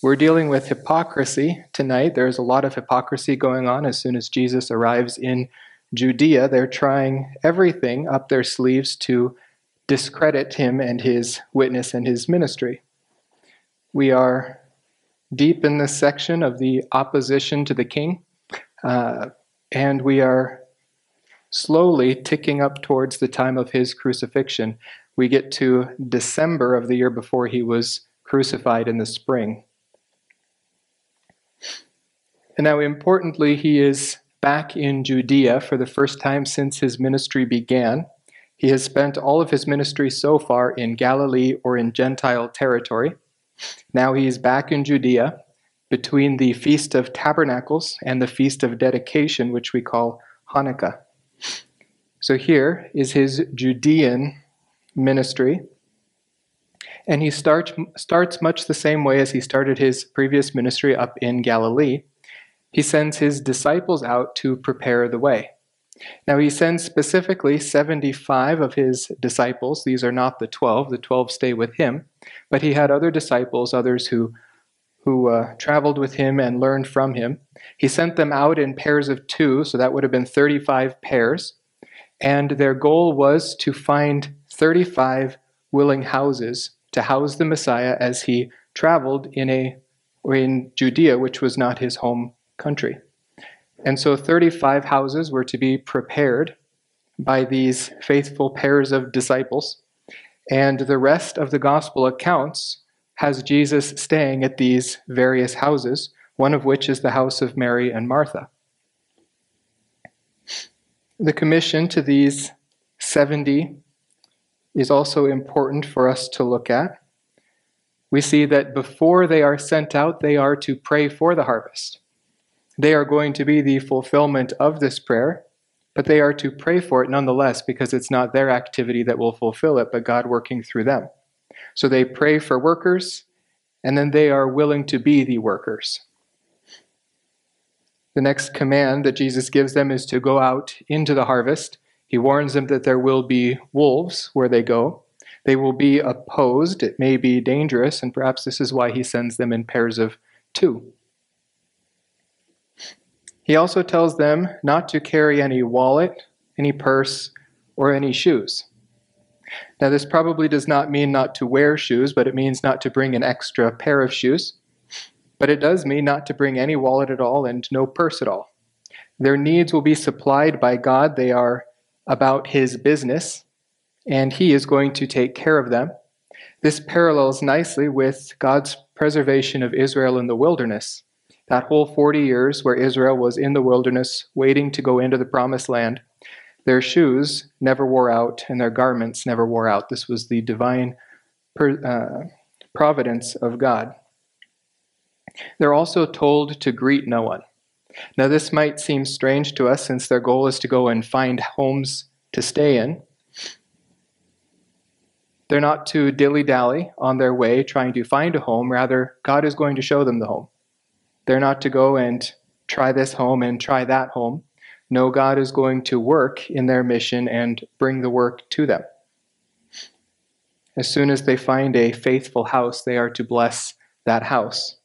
We're dealing with hypocrisy tonight. There's a lot of hypocrisy going on as soon as Jesus arrives in Judea. They're trying everything up their sleeves to discredit him and his witness and his ministry. We are deep in this section of the opposition to the king, uh, and we are slowly ticking up towards the time of his crucifixion. We get to December of the year before he was crucified in the spring. And now, importantly, he is back in Judea for the first time since his ministry began. He has spent all of his ministry so far in Galilee or in Gentile territory. Now he is back in Judea between the Feast of Tabernacles and the Feast of Dedication, which we call Hanukkah. So here is his Judean ministry. And he start, starts much the same way as he started his previous ministry up in Galilee. He sends his disciples out to prepare the way. Now, he sends specifically 75 of his disciples. These are not the 12, the 12 stay with him, but he had other disciples, others who, who uh, traveled with him and learned from him. He sent them out in pairs of two, so that would have been 35 pairs. And their goal was to find 35 willing houses to house the Messiah as he traveled in a in Judea, which was not his home country. And so 35 houses were to be prepared by these faithful pairs of disciples. And the rest of the gospel accounts has Jesus staying at these various houses, one of which is the house of Mary and Martha. The commission to these 70 is also important for us to look at. We see that before they are sent out, they are to pray for the harvest. They are going to be the fulfillment of this prayer, but they are to pray for it nonetheless because it's not their activity that will fulfill it, but God working through them. So they pray for workers, and then they are willing to be the workers. The next command that Jesus gives them is to go out into the harvest. He warns them that there will be wolves where they go. They will be opposed. It may be dangerous, and perhaps this is why he sends them in pairs of two. He also tells them not to carry any wallet, any purse, or any shoes. Now, this probably does not mean not to wear shoes, but it means not to bring an extra pair of shoes. But it does mean not to bring any wallet at all and no purse at all. Their needs will be supplied by God. They are about His business, and He is going to take care of them. This parallels nicely with God's preservation of Israel in the wilderness that whole 40 years where Israel was in the wilderness waiting to go into the promised land, their shoes never wore out and their garments never wore out. This was the divine uh, providence of God. They're also told to greet no one. Now, this might seem strange to us since their goal is to go and find homes to stay in. They're not to dilly dally on their way trying to find a home. Rather, God is going to show them the home. They're not to go and try this home and try that home. No, God is going to work in their mission and bring the work to them. As soon as they find a faithful house, they are to bless that house.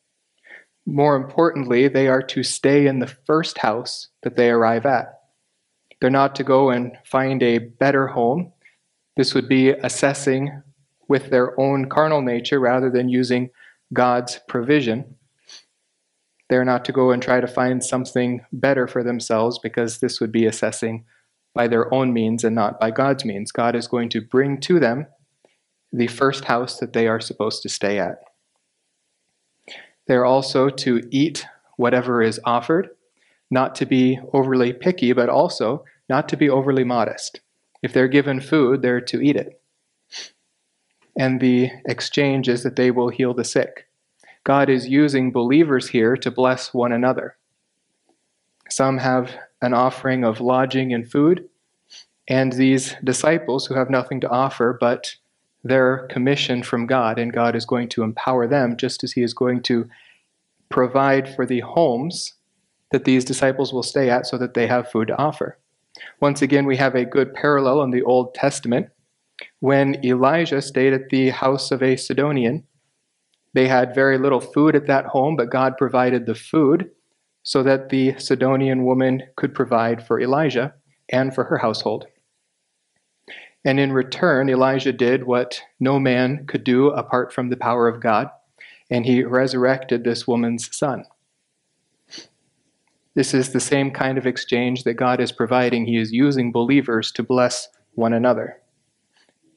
More importantly, they are to stay in the first house that they arrive at. They're not to go and find a better home. This would be assessing with their own carnal nature rather than using God's provision. They're not to go and try to find something better for themselves because this would be assessing by their own means and not by God's means. God is going to bring to them the first house that they are supposed to stay at. They're also to eat whatever is offered, not to be overly picky, but also not to be overly modest. If they're given food, they're to eat it. And the exchange is that they will heal the sick. God is using believers here to bless one another. Some have an offering of lodging and food, and these disciples who have nothing to offer but their commission from God, and God is going to empower them just as He is going to provide for the homes that these disciples will stay at so that they have food to offer. Once again, we have a good parallel in the Old Testament when Elijah stayed at the house of a Sidonian They had very little food at that home, but God provided the food so that the Sidonian woman could provide for Elijah and for her household. And in return, Elijah did what no man could do apart from the power of God, and he resurrected this woman's son. This is the same kind of exchange that God is providing. He is using believers to bless one another.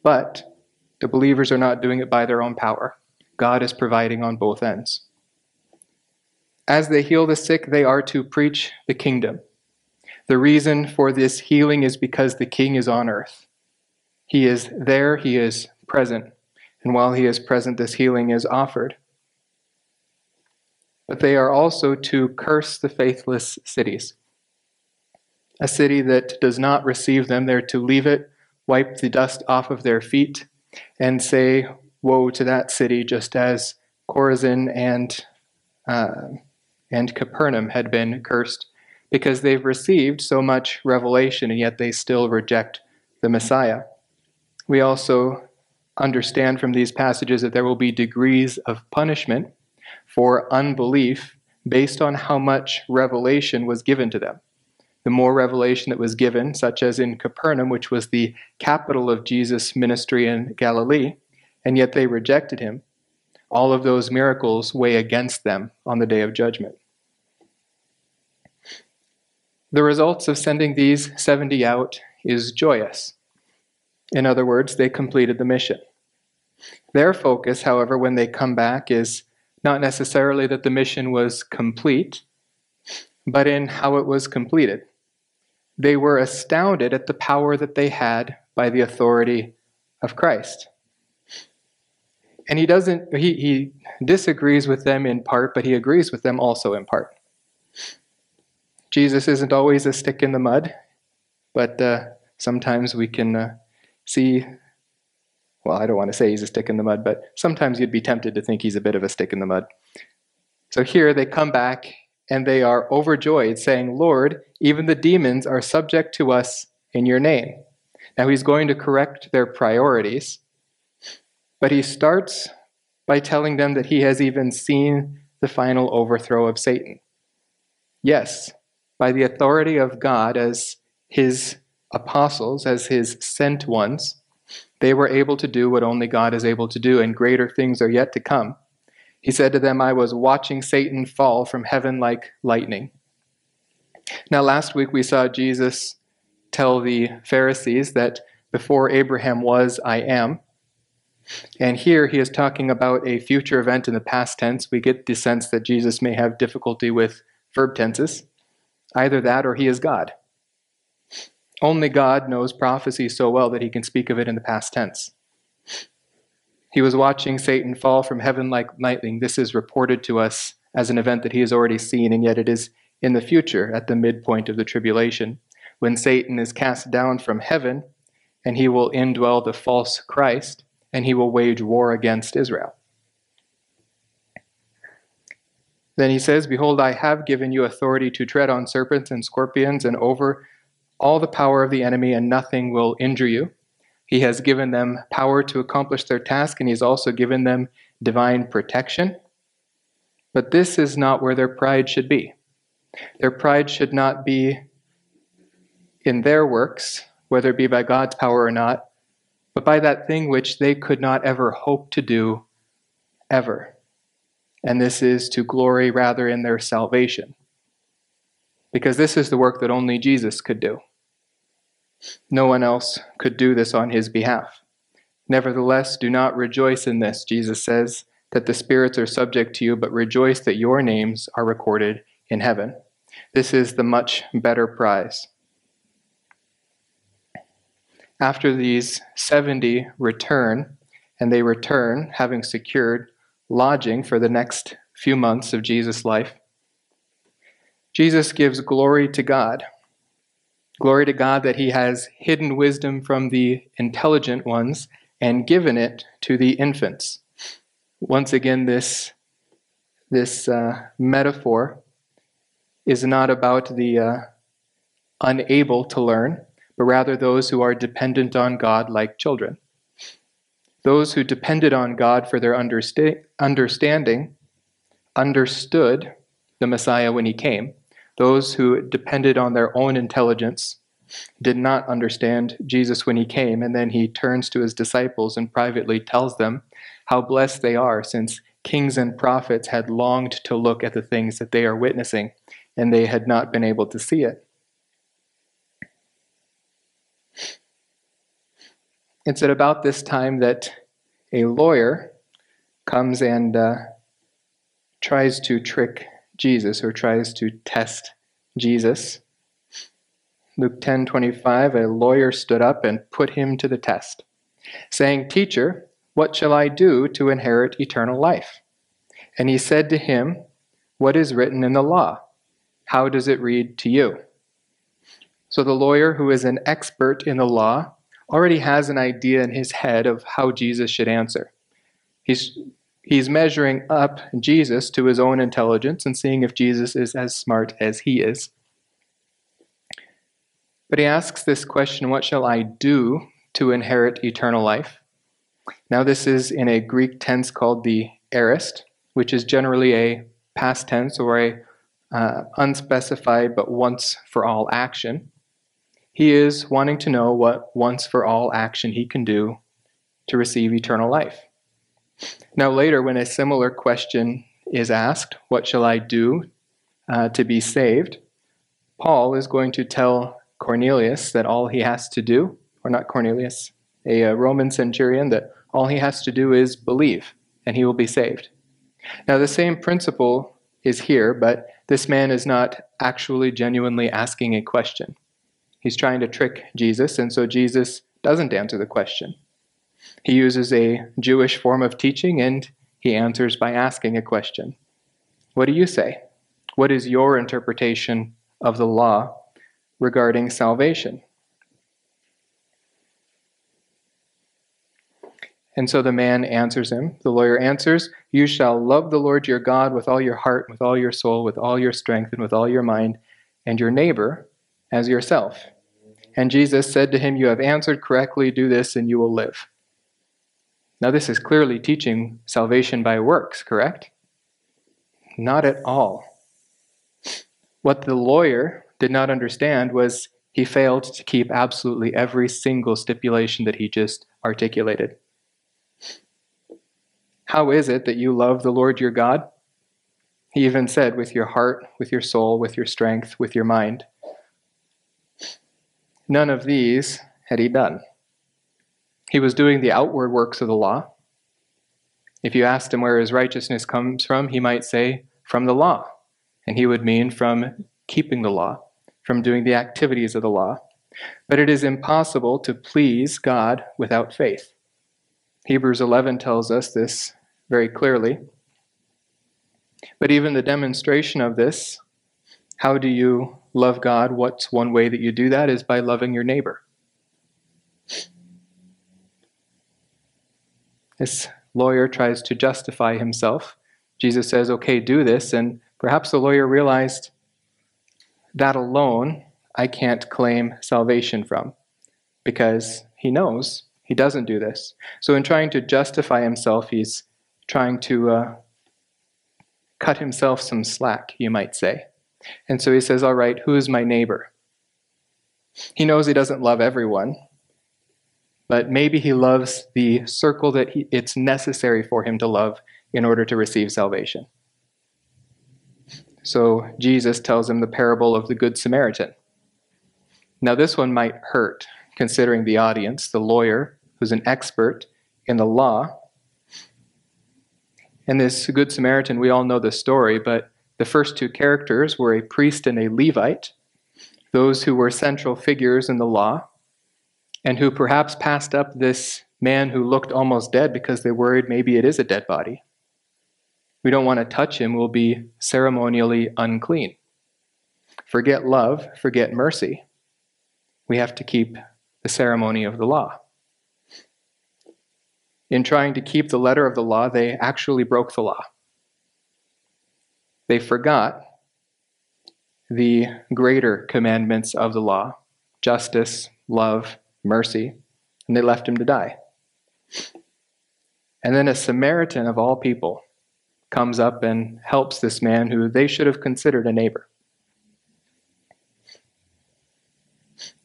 But the believers are not doing it by their own power. God is providing on both ends. As they heal the sick, they are to preach the kingdom. The reason for this healing is because the king is on earth. He is there, he is present. And while he is present, this healing is offered. But they are also to curse the faithless cities. A city that does not receive them, they're to leave it, wipe the dust off of their feet, and say, Woe to that city, just as Chorazin and, uh, and Capernaum had been cursed, because they've received so much revelation and yet they still reject the Messiah. We also understand from these passages that there will be degrees of punishment for unbelief based on how much revelation was given to them. The more revelation that was given, such as in Capernaum, which was the capital of Jesus' ministry in Galilee, and yet they rejected him, all of those miracles weigh against them on the day of judgment. The results of sending these 70 out is joyous. In other words, they completed the mission. Their focus, however, when they come back, is not necessarily that the mission was complete, but in how it was completed. They were astounded at the power that they had by the authority of Christ and he doesn't he, he disagrees with them in part but he agrees with them also in part. Jesus isn't always a stick in the mud but uh, sometimes we can uh, see well i don't want to say he's a stick in the mud but sometimes you'd be tempted to think he's a bit of a stick in the mud. So here they come back and they are overjoyed saying lord even the demons are subject to us in your name. Now he's going to correct their priorities but he starts by telling them that he has even seen the final overthrow of Satan. Yes, by the authority of God as his apostles, as his sent ones, they were able to do what only God is able to do, and greater things are yet to come. He said to them, I was watching Satan fall from heaven like lightning. Now, last week we saw Jesus tell the Pharisees that before Abraham was, I am. And here he is talking about a future event in the past tense. We get the sense that Jesus may have difficulty with verb tenses. Either that or he is God. Only God knows prophecy so well that he can speak of it in the past tense. He was watching Satan fall from heaven like lightning. This is reported to us as an event that he has already seen, and yet it is in the future at the midpoint of the tribulation when Satan is cast down from heaven and he will indwell the false Christ and he will wage war against Israel. Then he says, Behold, I have given you authority to tread on serpents and scorpions and over all the power of the enemy, and nothing will injure you. He has given them power to accomplish their task, and he's also given them divine protection. But this is not where their pride should be. Their pride should not be in their works, whether it be by God's power or not, but by that thing which they could not ever hope to do ever. And this is to glory rather in their salvation. Because this is the work that only Jesus could do. No one else could do this on his behalf. Nevertheless, do not rejoice in this, Jesus says, that the spirits are subject to you, but rejoice that your names are recorded in heaven. This is the much better prize. After these 70 return, and they return having secured lodging for the next few months of Jesus' life, Jesus gives glory to God. Glory to God that he has hidden wisdom from the intelligent ones and given it to the infants. Once again, this, this uh, metaphor is not about the uh, unable to learn, but rather those who are dependent on God like children. Those who depended on God for their understa- understanding understood the Messiah when he came. Those who depended on their own intelligence did not understand Jesus when he came, and then he turns to his disciples and privately tells them how blessed they are since kings and prophets had longed to look at the things that they are witnessing, and they had not been able to see it. It's at about this time that a lawyer comes and uh, tries to trick Jesus or tries to test Jesus. Luke 10:25 a lawyer stood up and put him to the test, saying, "Teacher, what shall I do to inherit eternal life?" And he said to him, "What is written in the law? How does it read to you?" So the lawyer, who is an expert in the law, already has an idea in his head of how Jesus should answer. He's he's measuring up Jesus to his own intelligence and seeing if Jesus is as smart as he is. But he asks this question What shall I do to inherit eternal life? Now, this is in a Greek tense called the aorist, which is generally a past tense or a uh, unspecified but once for all action. He is wanting to know what once for all action he can do to receive eternal life. Now, later, when a similar question is asked, What shall I do uh, to be saved? Paul is going to tell Cornelius that all he has to do, or not Cornelius, a, a Roman centurion, that all he has to do is believe and he will be saved. Now, the same principle is here, but this man is not actually genuinely asking a question. He's trying to trick Jesus, and so Jesus doesn't answer the question. He uses a Jewish form of teaching and he answers by asking a question What do you say? What is your interpretation of the law regarding salvation. And so the man answers him, the lawyer answers, You shall love the Lord your God with all your heart, with all your soul, with all your strength, and with all your mind, and your neighbor as yourself. And Jesus said to him, You have answered correctly, do this, and you will live. Now, this is clearly teaching salvation by works, correct? Not at all. What the lawyer did not understand was he failed to keep absolutely every single stipulation that he just articulated. How is it that you love the Lord your God? He even said, with your heart, with your soul, with your strength, with your mind. None of these had he done. He was doing the outward works of the law. If you asked him where his righteousness comes from, he might say, from the law. And he would mean from keeping the law from doing the activities of the law. But it is impossible to please God without faith. Hebrews 11 tells us this very clearly. But even the demonstration of this, how do you love God? What's one way that you do that is by loving your neighbor. This lawyer tries to justify himself. Jesus says, okay, do this. And perhaps the lawyer realized that alone I can't claim salvation from because he knows he doesn't do this. So, in trying to justify himself, he's trying to uh, cut himself some slack, you might say. And so he says, All right, who is my neighbor? He knows he doesn't love everyone, but maybe he loves the circle that he, it's necessary for him to love in order to receive salvation. So Jesus tells him the parable of the Good Samaritan. Now, this one might hurt, considering the audience, the lawyer, who's an expert in the law. And this Good Samaritan, we all know the story, but the first two characters were a priest and a Levite, those who were central figures in the law, and who perhaps passed up this man who looked almost dead because they worried maybe it is a dead body we don't want to touch him, we'll be ceremonially unclean. Forget love, forget mercy. We have to keep the ceremony of the law. In trying to keep the letter of the law, they actually broke the law. They forgot the greater commandments of the law justice, love, mercy, and they left him to die. And then a Samaritan of all people comes up and helps this man who they should have considered a neighbor.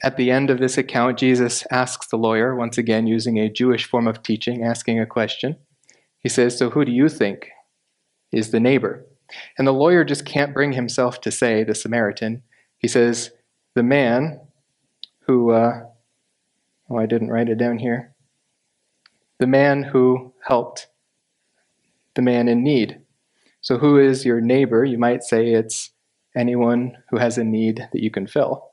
At the end of this account, Jesus asks the lawyer, once again using a Jewish form of teaching, asking a question. He says, So who do you think is the neighbor? And the lawyer just can't bring himself to say, the Samaritan. He says, The man who, uh, oh, I didn't write it down here. The man who helped the man in need. So, who is your neighbor? You might say it's anyone who has a need that you can fill.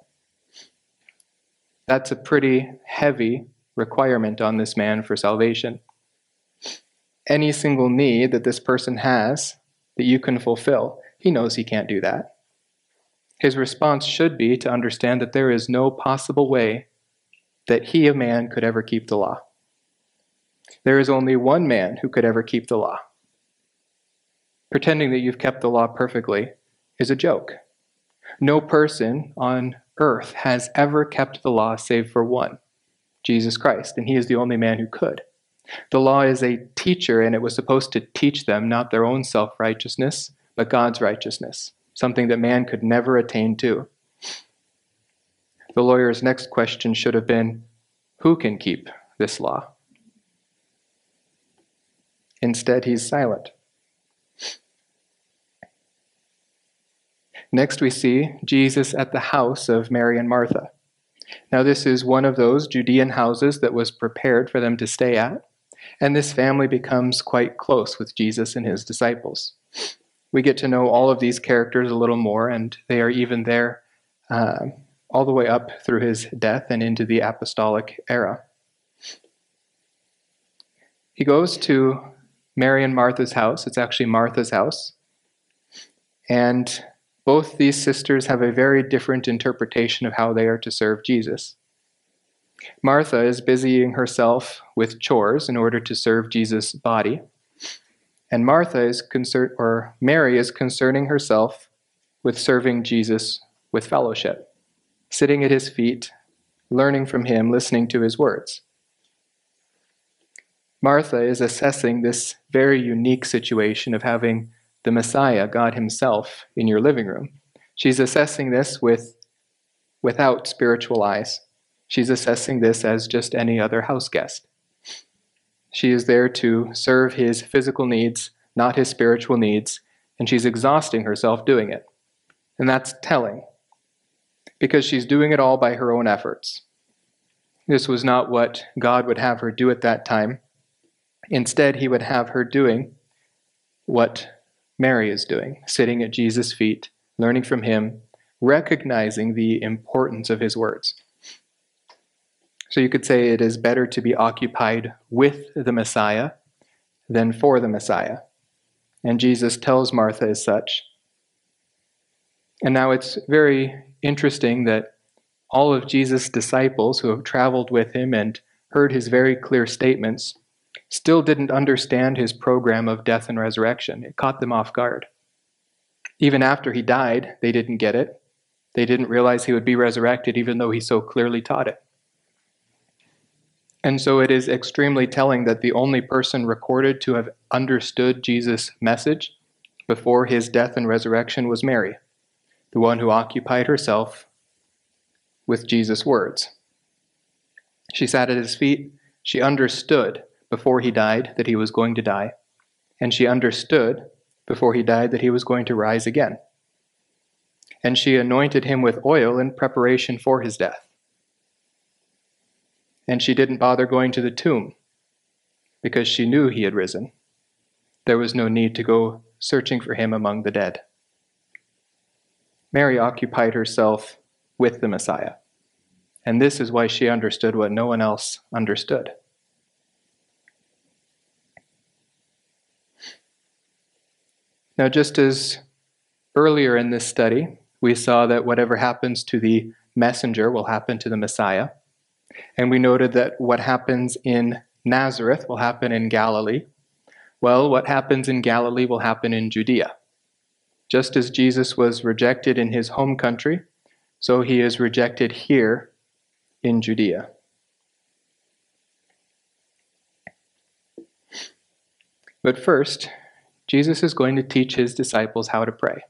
That's a pretty heavy requirement on this man for salvation. Any single need that this person has that you can fulfill, he knows he can't do that. His response should be to understand that there is no possible way that he, a man, could ever keep the law. There is only one man who could ever keep the law. Pretending that you've kept the law perfectly is a joke. No person on earth has ever kept the law save for one, Jesus Christ, and he is the only man who could. The law is a teacher, and it was supposed to teach them not their own self righteousness, but God's righteousness, something that man could never attain to. The lawyer's next question should have been Who can keep this law? Instead, he's silent. Next, we see Jesus at the house of Mary and Martha. Now, this is one of those Judean houses that was prepared for them to stay at, and this family becomes quite close with Jesus and his disciples. We get to know all of these characters a little more, and they are even there uh, all the way up through his death and into the apostolic era. He goes to Mary and Martha's house. It's actually Martha's house. And both these sisters have a very different interpretation of how they are to serve Jesus. Martha is busying herself with chores in order to serve Jesus' body, and Martha is concerned, or Mary is concerning herself with serving Jesus with fellowship, sitting at his feet, learning from him, listening to his words. Martha is assessing this very unique situation of having the Messiah, God Himself, in your living room. She's assessing this with, without spiritual eyes. She's assessing this as just any other house guest. She is there to serve his physical needs, not his spiritual needs, and she's exhausting herself doing it. And that's telling, because she's doing it all by her own efforts. This was not what God would have her do at that time. Instead, he would have her doing what Mary is doing, sitting at Jesus' feet, learning from him, recognizing the importance of his words. So you could say it is better to be occupied with the Messiah than for the Messiah. And Jesus tells Martha as such. And now it's very interesting that all of Jesus' disciples who have traveled with him and heard his very clear statements still didn't understand his program of death and resurrection. It caught them off guard. Even after he died, they didn't get it. They didn't realize he would be resurrected, even though he so clearly taught it. And so it is extremely telling that the only person recorded to have understood Jesus' message before his death and resurrection was Mary, the one who occupied herself with Jesus' words. She sat at his feet. She understood before he died that he was going to die, and she understood before he died that he was going to rise again. And she anointed him with oil in preparation for his death. And she didn't bother going to the tomb because she knew he had risen. There was no need to go searching for him among the dead. Mary occupied herself with the Messiah. And this is why she understood what no one else understood. Now, just as earlier in this study, we saw that whatever happens to the messenger will happen to the Messiah. And we noted that what happens in Nazareth will happen in Galilee. Well, what happens in Galilee will happen in Judea. Just as Jesus was rejected in his home country, so he is rejected here in Judea. But first, Jesus is going to teach his disciples how to pray.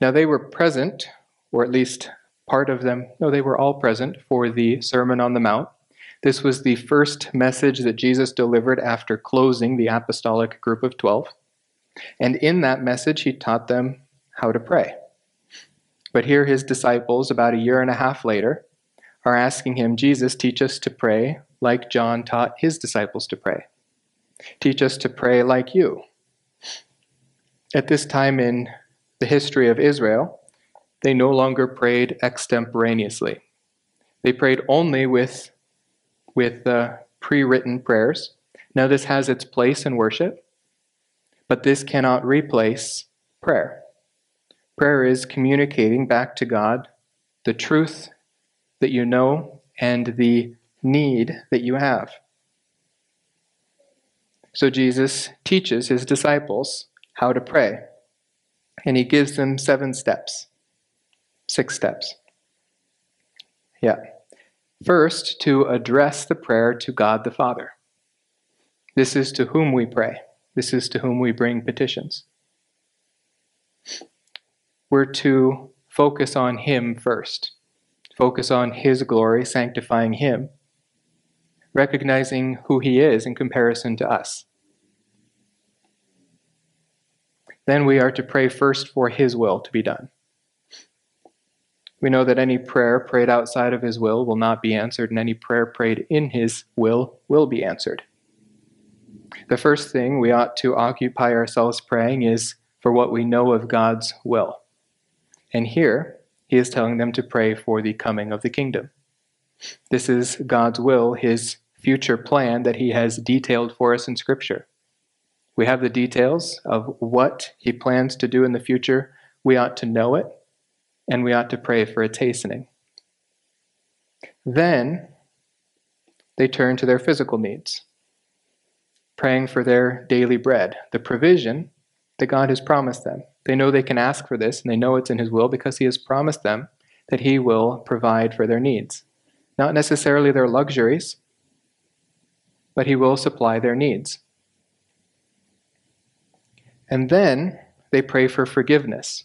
Now, they were present, or at least part of them, no, they were all present for the Sermon on the Mount. This was the first message that Jesus delivered after closing the apostolic group of 12. And in that message, he taught them how to pray. But here, his disciples, about a year and a half later, are asking him, Jesus, teach us to pray like John taught his disciples to pray. Teach us to pray like you. At this time in the history of Israel, they no longer prayed extemporaneously. They prayed only with, with uh, pre written prayers. Now, this has its place in worship, but this cannot replace prayer. Prayer is communicating back to God the truth that you know and the need that you have. So Jesus teaches his disciples how to pray, and he gives them seven steps, six steps. Yeah. First, to address the prayer to God the Father. This is to whom we pray. This is to whom we bring petitions. We're to focus on Him first, focus on His glory, sanctifying Him, recognizing who He is in comparison to us. Then we are to pray first for His will to be done. We know that any prayer prayed outside of His will will not be answered, and any prayer prayed in His will will be answered. The first thing we ought to occupy ourselves praying is for what we know of God's will. And here, he is telling them to pray for the coming of the kingdom. This is God's will, his future plan that he has detailed for us in Scripture. We have the details of what he plans to do in the future. We ought to know it, and we ought to pray for its hastening. Then they turn to their physical needs praying for their daily bread, the provision that God has promised them. They know they can ask for this, and they know it's in His will because He has promised them that He will provide for their needs. Not necessarily their luxuries, but He will supply their needs. And then they pray for forgiveness.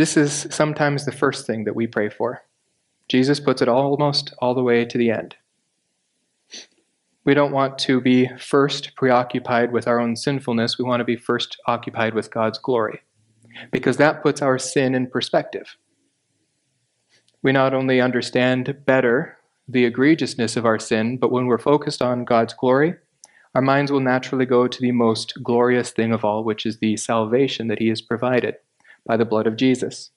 This is sometimes the first thing that we pray for. Jesus puts it almost all the way to the end. We don't want to be first preoccupied with our own sinfulness. We want to be first occupied with God's glory because that puts our sin in perspective. We not only understand better the egregiousness of our sin, but when we're focused on God's glory, our minds will naturally go to the most glorious thing of all, which is the salvation that He has provided by the blood of Jesus.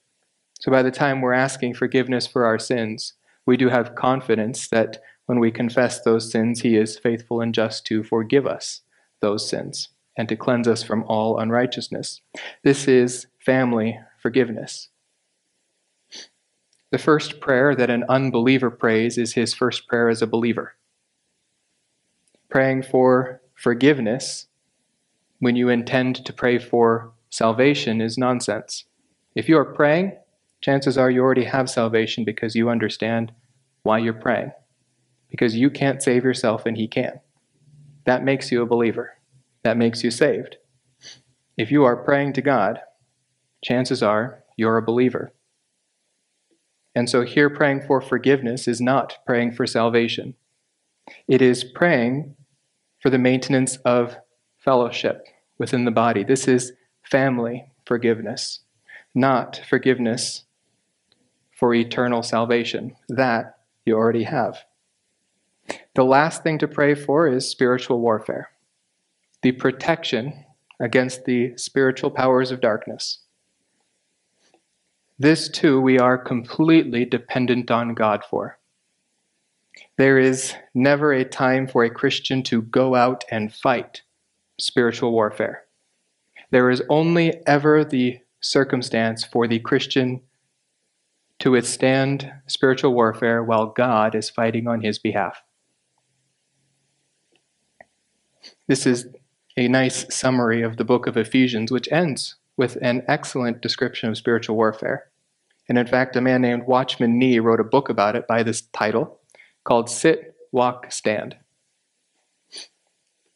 So by the time we're asking forgiveness for our sins, we do have confidence that when we confess those sins, he is faithful and just to forgive us those sins and to cleanse us from all unrighteousness. This is family forgiveness. The first prayer that an unbeliever prays is his first prayer as a believer. Praying for forgiveness when you intend to pray for salvation is nonsense. If you are praying, chances are you already have salvation because you understand why you're praying because you can't save yourself and He can. That makes you a believer. That makes you saved. If you are praying to God, chances are you're a believer. And so here, praying for forgiveness is not praying for salvation, it is praying for the maintenance of fellowship within the body. This is family forgiveness, not forgiveness for eternal salvation. That you already have. The last thing to pray for is spiritual warfare, the protection against the spiritual powers of darkness. This too we are completely dependent on God for. There is never a time for a Christian to go out and fight spiritual warfare. There is only ever the circumstance for the Christian to withstand spiritual warfare while God is fighting on his behalf. This is a nice summary of the book of Ephesians, which ends with an excellent description of spiritual warfare. And in fact, a man named Watchman Nee wrote a book about it by this title called Sit, Walk, Stand.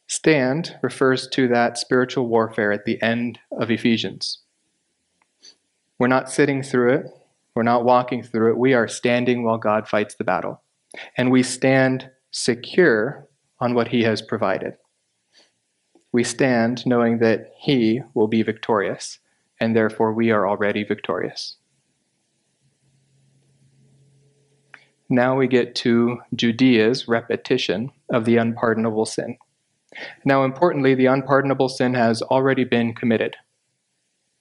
Stand refers to that spiritual warfare at the end of Ephesians. We're not sitting through it, we're not walking through it, we are standing while God fights the battle. And we stand secure on what He has provided. We stand knowing that He will be victorious, and therefore we are already victorious. Now we get to Judea's repetition of the unpardonable sin. Now, importantly, the unpardonable sin has already been committed.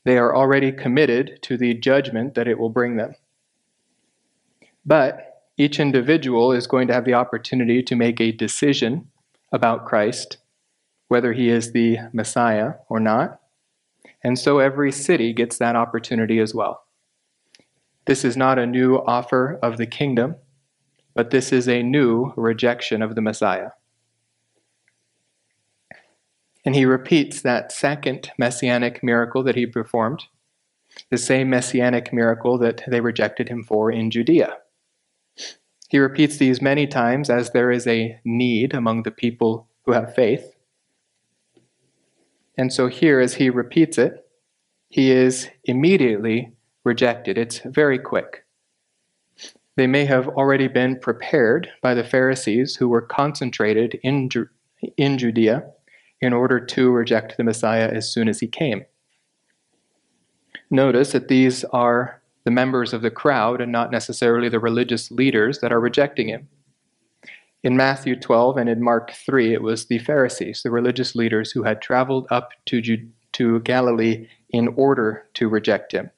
They are already committed to the judgment that it will bring them. But each individual is going to have the opportunity to make a decision about Christ, whether he is the Messiah or not. And so every city gets that opportunity as well. This is not a new offer of the kingdom, but this is a new rejection of the Messiah. And he repeats that second messianic miracle that he performed, the same messianic miracle that they rejected him for in Judea. He repeats these many times as there is a need among the people who have faith. And so here, as he repeats it, he is immediately rejected. It's very quick. They may have already been prepared by the Pharisees who were concentrated in, in Judea in order to reject the Messiah as soon as he came. Notice that these are the members of the crowd and not necessarily the religious leaders that are rejecting him. In Matthew 12 and in Mark 3, it was the Pharisees, the religious leaders who had traveled up to, Ju- to Galilee in order to reject him.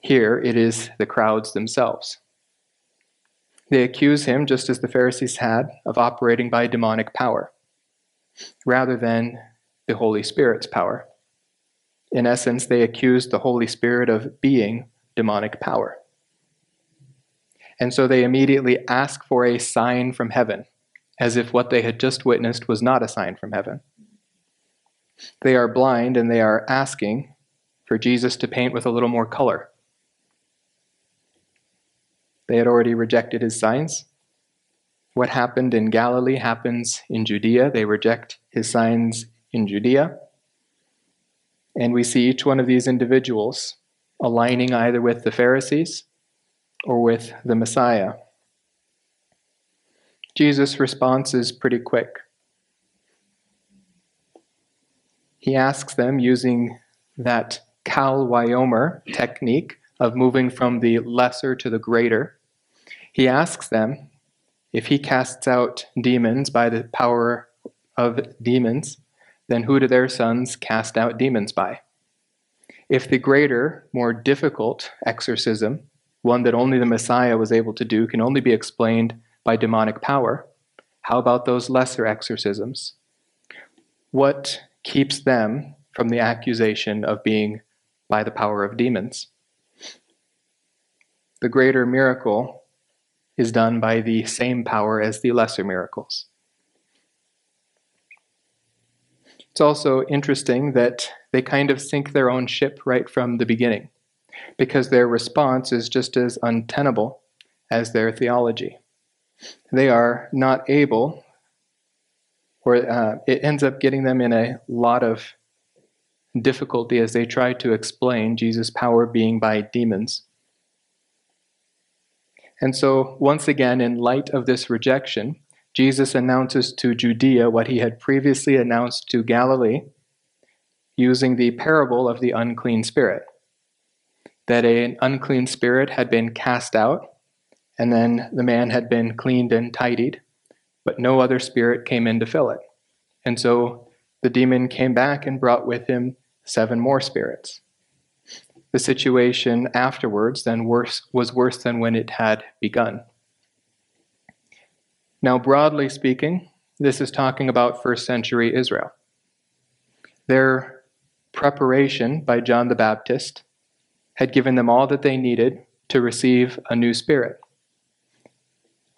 Here it is the crowds themselves. They accuse him, just as the Pharisees had, of operating by demonic power rather than the Holy Spirit's power. In essence, they accused the Holy Spirit of being demonic power. And so they immediately ask for a sign from heaven, as if what they had just witnessed was not a sign from heaven. They are blind and they are asking for Jesus to paint with a little more color. They had already rejected his signs. What happened in Galilee happens in Judea. They reject his signs in Judea. And we see each one of these individuals aligning either with the Pharisees or with the Messiah. Jesus' response is pretty quick. He asks them using that kal v'chomer technique of moving from the lesser to the greater. He asks them if he casts out demons by the power of demons, then who do their sons cast out demons by? If the greater, more difficult exorcism, one that only the Messiah was able to do, can only be explained by demonic power, how about those lesser exorcisms? What keeps them from the accusation of being by the power of demons? The greater miracle is done by the same power as the lesser miracles. It's also interesting that they kind of sink their own ship right from the beginning, because their response is just as untenable as their theology. They are not able, or uh, it ends up getting them in a lot of difficulty as they try to explain Jesus' power being by demons. And so, once again, in light of this rejection, Jesus announces to Judea what he had previously announced to Galilee using the parable of the unclean spirit that an unclean spirit had been cast out, and then the man had been cleaned and tidied, but no other spirit came in to fill it. And so the demon came back and brought with him seven more spirits the situation afterwards then worse, was worse than when it had begun. Now, broadly speaking, this is talking about first century Israel. Their preparation by John the Baptist had given them all that they needed to receive a new spirit.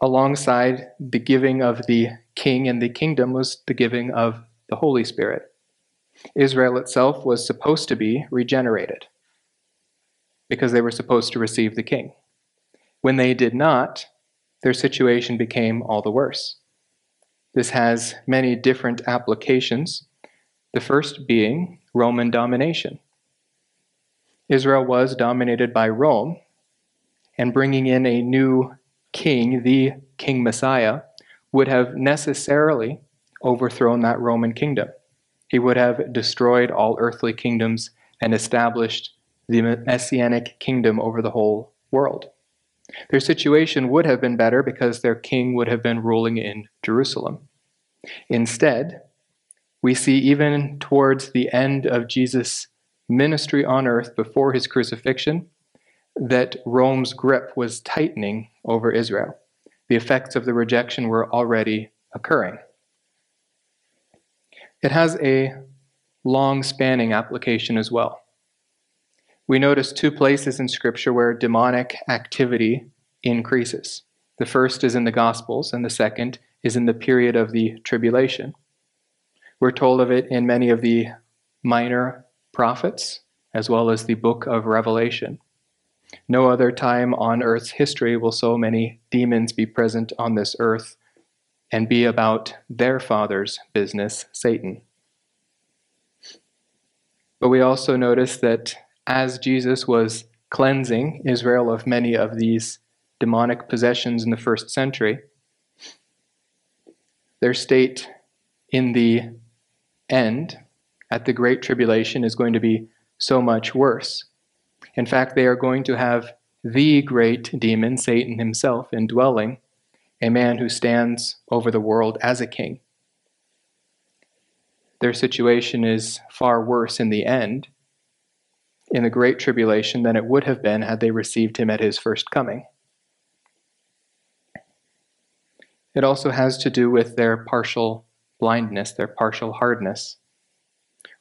Alongside the giving of the king and the kingdom was the giving of the Holy Spirit. Israel itself was supposed to be regenerated because they were supposed to receive the king. When they did not, their situation became all the worse. This has many different applications, the first being Roman domination. Israel was dominated by Rome, and bringing in a new king, the King Messiah, would have necessarily overthrown that Roman kingdom. He would have destroyed all earthly kingdoms and established the messianic kingdom over the whole world. Their situation would have been better because their king would have been ruling in Jerusalem. Instead, we see even towards the end of Jesus' ministry on earth before his crucifixion that Rome's grip was tightening over Israel. The effects of the rejection were already occurring. It has a long spanning application as well. We notice two places in Scripture where demonic activity increases. The first is in the Gospels, and the second is in the period of the tribulation. We're told of it in many of the minor prophets, as well as the book of Revelation. No other time on earth's history will so many demons be present on this earth and be about their father's business, Satan. But we also notice that as Jesus was cleansing Israel of many of these demonic possessions in the first century, their state in the end, at the Great Tribulation, is going to be so much worse. In fact, they are going to have the great demon, Satan himself, indwelling a man who stands over the world as a king. Their situation is far worse in the end, in the Great Tribulation, than it would have been had they received him at his first coming. It also has to do with their partial blindness, their partial hardness.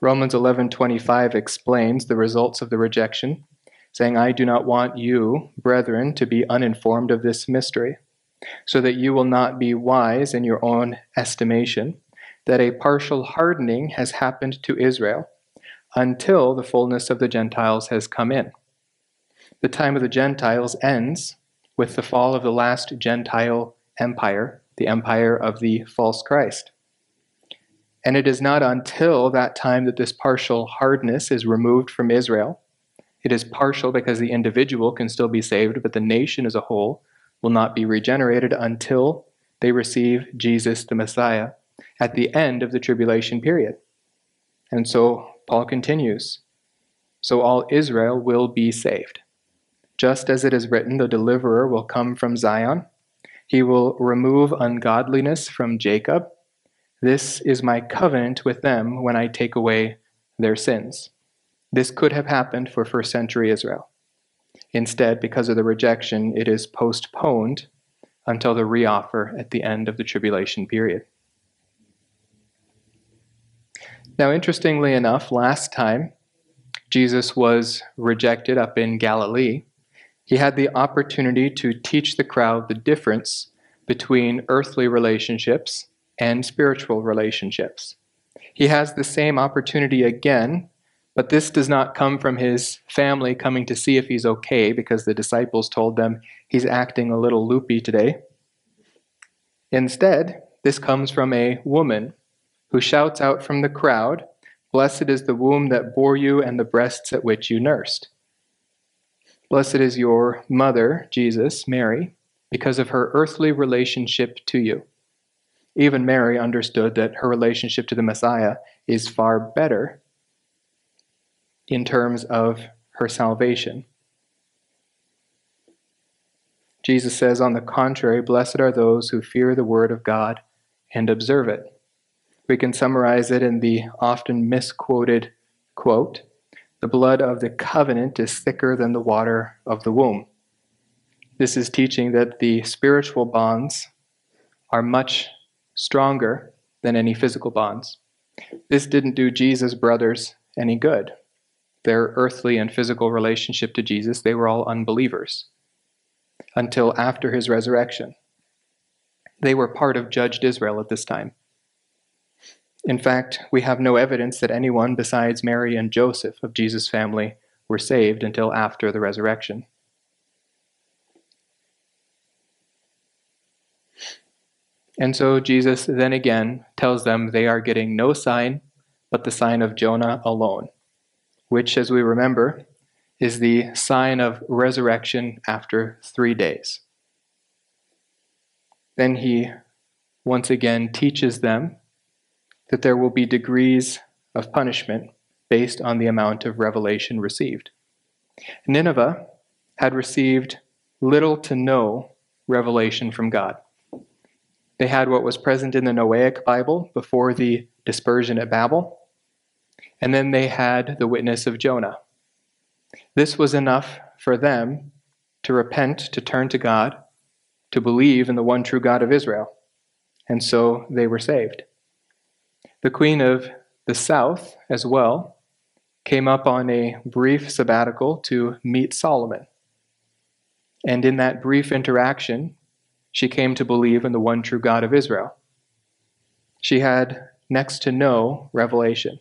Romans 11:25 explains the results of the rejection, saying, "I do not want you, brethren, to be uninformed of this mystery, so that you will not be wise in your own estimation, that a partial hardening has happened to Israel until the fullness of the Gentiles has come in. The time of the Gentiles ends with the fall of the last Gentile empire, the empire of the false Christ. And it is not until that time that this partial hardness is removed from Israel. It is partial because the individual can still be saved, but the nation as a whole will not be regenerated until they receive Jesus the Messiah at the end of the tribulation period. And so Paul continues So all Israel will be saved. Just as it is written, the deliverer will come from Zion, he will remove ungodliness from Jacob this is my covenant with them when I take away their sins. This could have happened for first century Israel. Instead, because of the rejection, it is postponed until the reoffer at the end of the tribulation period. Now, interestingly enough, last time Jesus was rejected up in Galilee, he had the opportunity to teach the crowd the difference between earthly relationships and spiritual relationships. He has the same opportunity again, but this does not come from his family coming to see if he's okay because the disciples told them he's acting a little loopy today. Instead, this comes from a woman who shouts out from the crowd, Blessed is the womb that bore you and the breasts at which you nursed. Blessed is your mother, Jesus, Mary, because of her earthly relationship to you. Even Mary understood that her relationship to the Messiah is far better in terms of her salvation. Jesus says, on the contrary, blessed are those who fear the word of God and observe it. We can summarize it in the often misquoted quote The blood of the covenant is thicker than the water of the womb. This is teaching that the spiritual bonds are much stronger than any physical bonds. This didn't do Jesus' brothers any good. Their earthly and physical relationship to Jesus, they were all unbelievers until after his resurrection. They were part of judged Israel at this time. In fact, we have no evidence that anyone besides Mary and Joseph of Jesus' family were saved until after the resurrection. And so Jesus then again tells them they are getting no sign but the sign of Jonah alone, which, as we remember, is the sign of resurrection after three days. Then he once again teaches them that there will be degrees of punishment based on the amount of revelation received. Nineveh had received little to no revelation from God. They had what was present in the Noahic Bible before the dispersion at Babel, and then they had the witness of Jonah. This was enough for them to repent, to turn to God, to believe in the one true God of Israel. And so they were saved. The queen of the south, as well, came up on a brief sabbatical to meet Solomon. And in that brief interaction, she came to believe in the one true God of Israel. She had next to no revelation,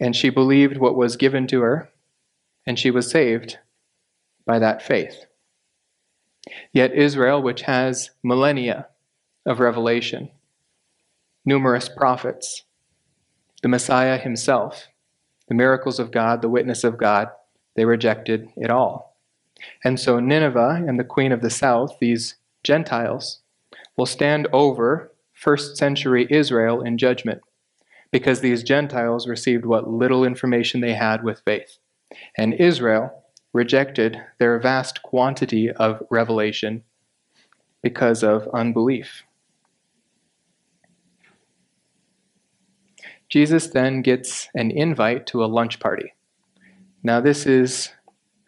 and she believed what was given to her, and she was saved by that faith. Yet Israel, which has millennia of revelation, numerous prophets, the Messiah himself, the miracles of God, the witness of God, they rejected it all. And so Nineveh and the queen of the south, these Gentiles, will stand over first century Israel in judgment because these Gentiles received what little information they had with faith. And Israel rejected their vast quantity of revelation because of unbelief. Jesus then gets an invite to a lunch party. Now, this is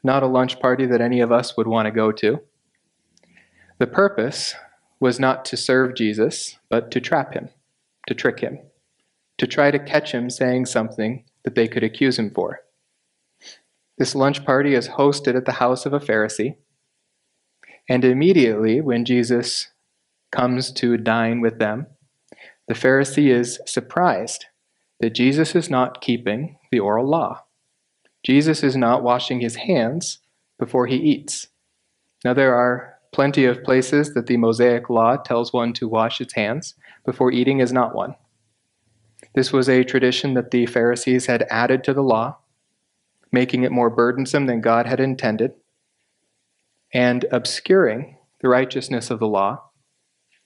not a lunch party that any of us would want to go to. The purpose was not to serve Jesus, but to trap him, to trick him, to try to catch him saying something that they could accuse him for. This lunch party is hosted at the house of a Pharisee. And immediately, when Jesus comes to dine with them, the Pharisee is surprised that Jesus is not keeping the oral law. Jesus is not washing his hands before he eats. Now, there are plenty of places that the Mosaic law tells one to wash its hands before eating is not one. This was a tradition that the Pharisees had added to the law, making it more burdensome than God had intended, and obscuring the righteousness of the law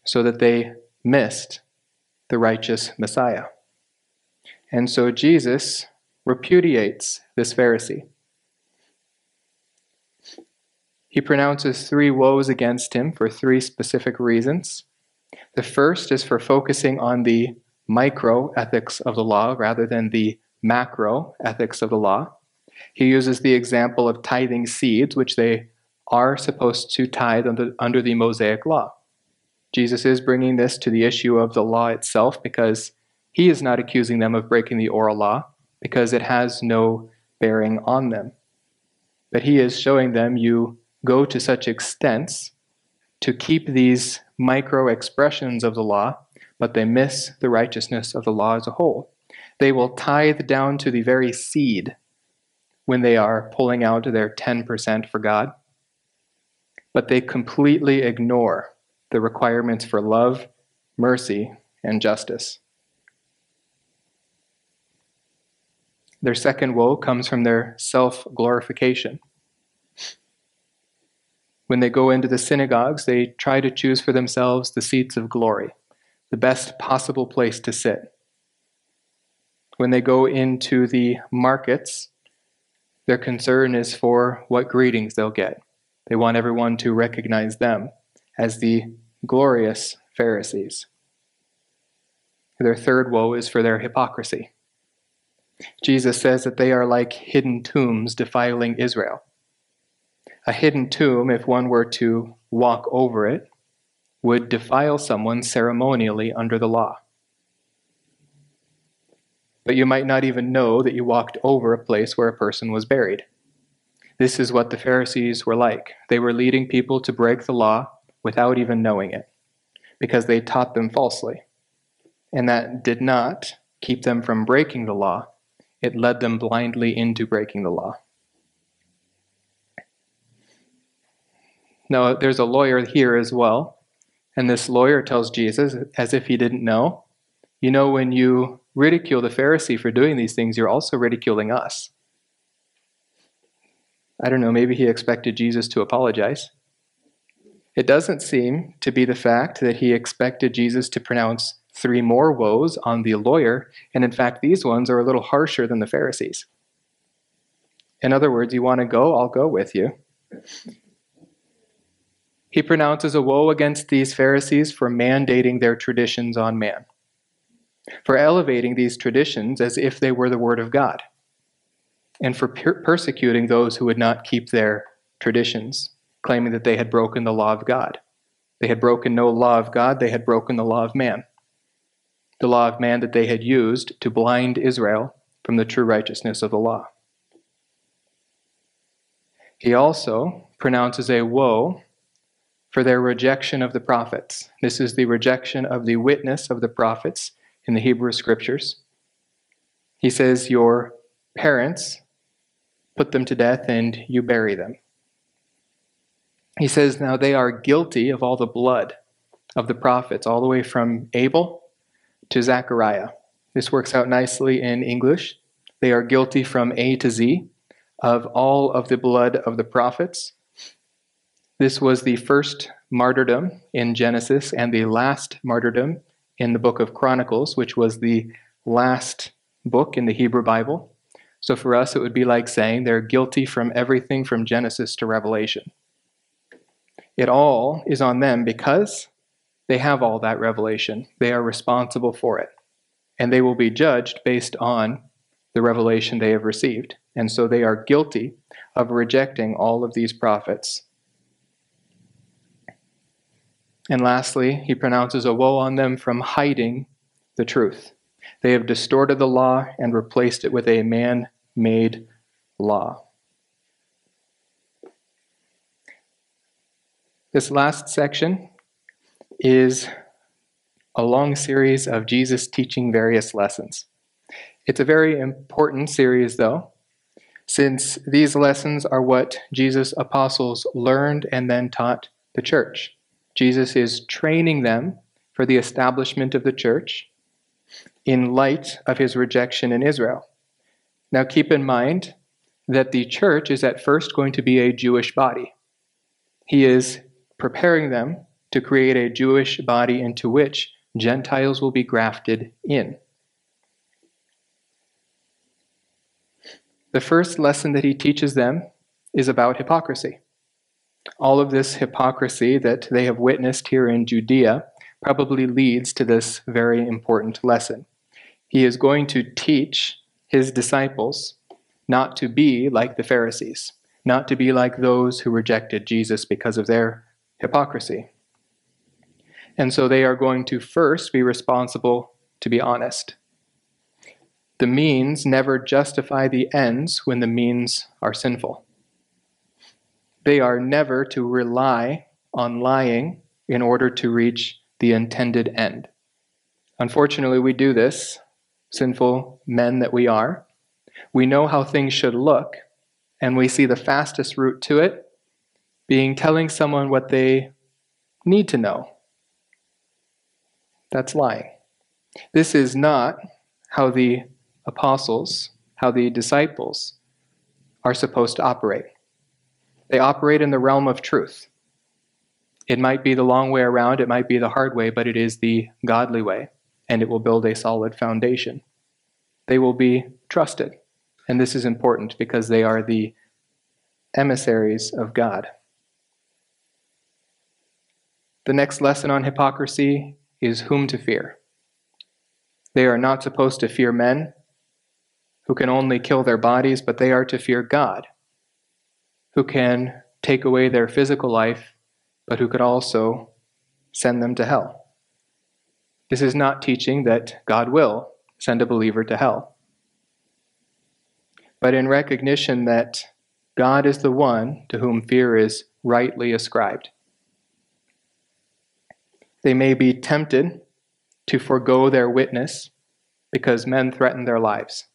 so that they missed the righteous Messiah. And so Jesus repudiates this Pharisee. He pronounces three woes against him for three specific reasons. The first is for focusing on the micro ethics of the law rather than the macro ethics of the law. He uses the example of tithing seeds, which they are supposed to tithe under, under the Mosaic law. Jesus is bringing this to the issue of the law itself because he is not accusing them of breaking the oral law because it has no bearing on them. But he is showing them you go to such extents to keep these micro expressions of the law, but they miss the righteousness of the law as a whole. They will tithe down to the very seed when they are pulling out their 10% for God, but they completely ignore the requirements for love, mercy, and justice. Their second woe comes from their self glorification. When they go into the synagogues, they try to choose for themselves the seats of glory, the best possible place to sit. When they go into the markets, their concern is for what greetings they'll get. They want everyone to recognize them as the glorious Pharisees. Their third woe is for their hypocrisy. Jesus says that they are like hidden tombs defiling Israel. A hidden tomb, if one were to walk over it, would defile someone ceremonially under the law. But you might not even know that you walked over a place where a person was buried. This is what the Pharisees were like. They were leading people to break the law without even knowing it, because they taught them falsely. And that did not keep them from breaking the law, it led them blindly into breaking the law. Now, there's a lawyer here as well. And this lawyer tells Jesus, as if he didn't know, You know, when you ridicule the Pharisee for doing these things, you're also ridiculing us. I don't know, maybe he expected Jesus to apologize. It doesn't seem to be the fact that he expected Jesus to pronounce three more woes on the lawyer, and in fact, these ones are a little harsher than the Pharisees. In other words, you want to go, I'll go with you. He pronounces a woe against these Pharisees for mandating their traditions on man, for elevating these traditions as if they were the Word of God, and for per- persecuting those who would not keep their traditions, claiming that they had broken the law of God. They had broken no law of God, they had broken the law of man the law of man that they had used to blind Israel from the true righteousness of the law. He also pronounces a woe for their rejection of the prophets. This is the rejection of the witness of the prophets in the Hebrew scriptures. He says, Your parents put them to death and you bury them. He says, Now they are guilty of all the blood of the prophets, all the way from Abel to Zechariah. This works out nicely in English. They are guilty from A to Z of all of the blood of the prophets. This was the first martyrdom in Genesis and the last martyrdom in the book of Chronicles, which was the last book in the Hebrew Bible. So for us, it would be like saying they're guilty from everything from Genesis to Revelation. It all is on them because they have all that revelation. They are responsible for it. And they will be judged based on the revelation they have received. And so they are guilty of rejecting all of these prophets. And lastly, he pronounces a woe on them from hiding the truth. They have distorted the law and replaced it with a man made law. This last section is a long series of Jesus teaching various lessons. It's a very important series, though, since these lessons are what Jesus' apostles learned and then taught the church. Jesus is training them for the establishment of the church in light of his rejection in Israel. Now, keep in mind that the church is at first going to be a Jewish body. He is preparing them to create a Jewish body into which Gentiles will be grafted in. The first lesson that he teaches them is about hypocrisy. All of this hypocrisy that they have witnessed here in Judea probably leads to this very important lesson. He is going to teach his disciples not to be like the Pharisees, not to be like those who rejected Jesus because of their hypocrisy. And so they are going to first be responsible to be honest. The means never justify the ends when the means are sinful. They are never to rely on lying in order to reach the intended end. Unfortunately, we do this, sinful men that we are. We know how things should look, and we see the fastest route to it being telling someone what they need to know that's lying. This is not how the apostles, how the disciples are supposed to operate. They operate in the realm of truth. It might be the long way around, it might be the hard way, but it is the godly way, and it will build a solid foundation. They will be trusted, and this is important because they are the emissaries of God. The next lesson on hypocrisy is whom to fear. They are not supposed to fear men who can only kill their bodies, but they are to fear God, who can take away their physical life, but who could also send them to hell. This is not teaching that God will send a believer to hell, but in recognition that God is the one to whom fear is rightly ascribed. They may be tempted to forego their witness because men threaten their lives.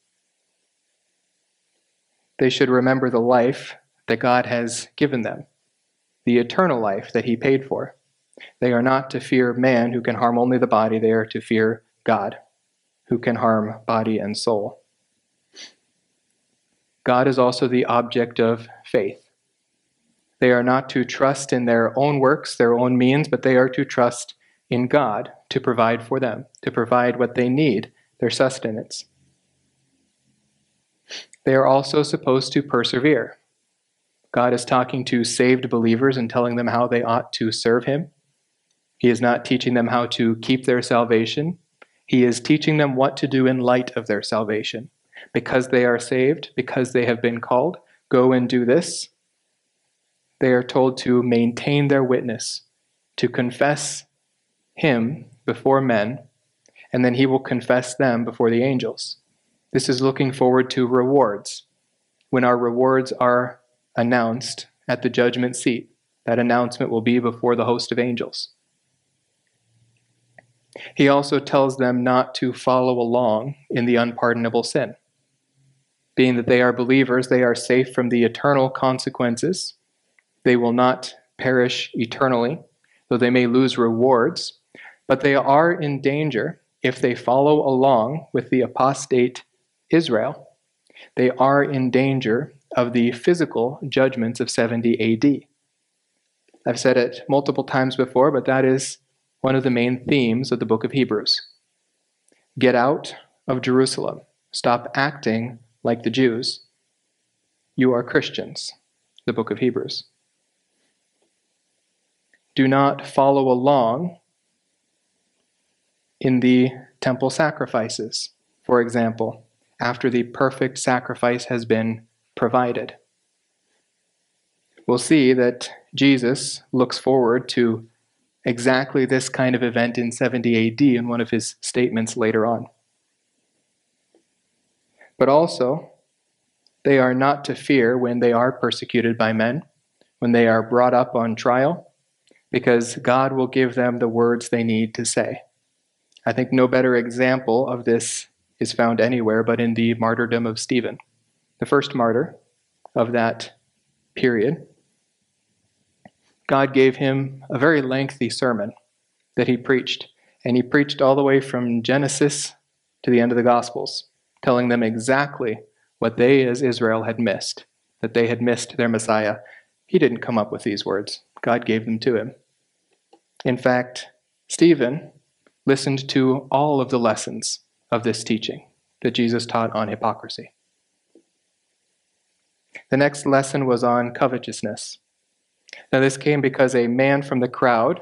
They should remember the life that God has given them, the eternal life that He paid for, They are not to fear man who can harm only the body, they are to fear God who can harm body and soul. God is also the object of faith. They are not to trust in their own works, their own means, but they are to trust in God to provide for them, to provide what they need, their sustenance. They are also supposed to persevere. God is talking to saved believers and telling them how they ought to serve Him. He is not teaching them how to keep their salvation. He is teaching them what to do in light of their salvation. Because they are saved, because they have been called, go and do this. They are told to maintain their witness, to confess him before men, and then he will confess them before the angels. This is looking forward to rewards. When our rewards are announced at the judgment seat, that announcement will be before the host of angels. He also tells them not to follow along in the unpardonable sin. Being that they are believers, they are safe from the eternal consequences. They will not perish eternally, though they may lose rewards, but they are in danger if they follow along with the apostate Israel. They are in danger of the physical judgments of 70 AD. I've said it multiple times before, but that is one of the main themes of the book of Hebrews. Get out of Jerusalem. Stop acting like the Jews. You are Christians, the book of Hebrews. Do not follow along in the temple sacrifices, for example, after the perfect sacrifice has been provided. We'll see that Jesus looks forward to exactly this kind of event in 70 AD in one of his statements later on. But also, they are not to fear when they are persecuted by men, when they are brought up on trial, because God will give them the words they need to say. I think no better example of this is found anywhere but in the martyrdom of Stephen, the first martyr of that period. God gave him a very lengthy sermon that he preached. And he preached all the way from Genesis to the end of the Gospels, telling them exactly what they as Israel had missed, that they had missed their Messiah. He didn't come up with these words, God gave them to him. In fact, Stephen listened to all of the lessons of this teaching that Jesus taught on hypocrisy. The next lesson was on covetousness. Now, this came because a man from the crowd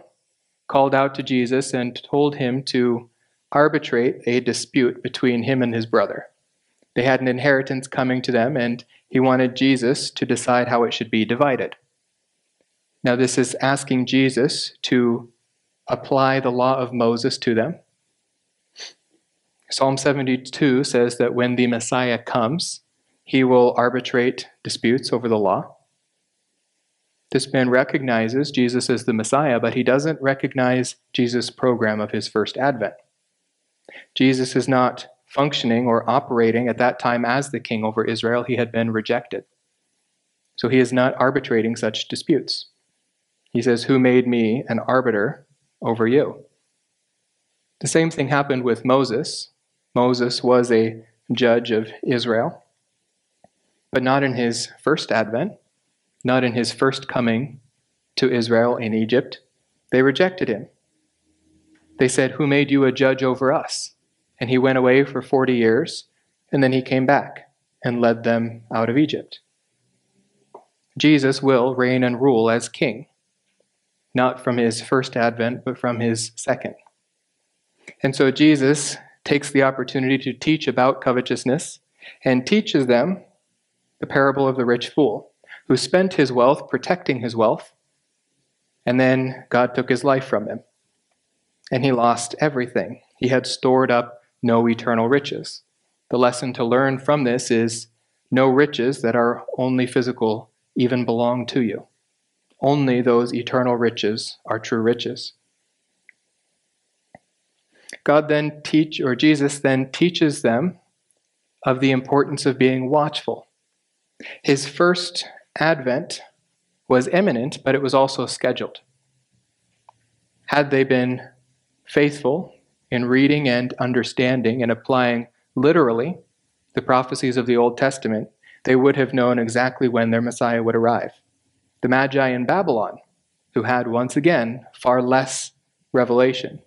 called out to Jesus and told him to arbitrate a dispute between him and his brother. They had an inheritance coming to them, and he wanted Jesus to decide how it should be divided. Now, this is asking Jesus to apply the law of Moses to them. Psalm 72 says that when the Messiah comes, he will arbitrate disputes over the law. This man recognizes Jesus as the Messiah, but he doesn't recognize Jesus' program of his first advent. Jesus is not functioning or operating at that time as the king over Israel. He had been rejected. So he is not arbitrating such disputes. He says, Who made me an arbiter over you? The same thing happened with Moses. Moses was a judge of Israel, but not in his first advent not in his first coming to Israel in Egypt. They rejected him. They said, Who made you a judge over us? And he went away for 40 years, and then he came back and led them out of Egypt. Jesus will reign and rule as king, not from his first advent, but from his second. And so Jesus takes the opportunity to teach about covetousness and teaches them the parable of the rich fool who spent his wealth protecting his wealth, and then God took his life from him. And he lost everything. He had stored up no eternal riches. The lesson to learn from this is no riches that are only physical even belong to you. Only those eternal riches are true riches. God then teach or Jesus then teaches them of the importance of being watchful. His first Advent was imminent, but it was also scheduled. Had they been faithful in reading and understanding and applying literally the prophecies of the Old Testament, they would have known exactly when their Messiah would arrive. The Magi in Babylon, who had once again far less revelation,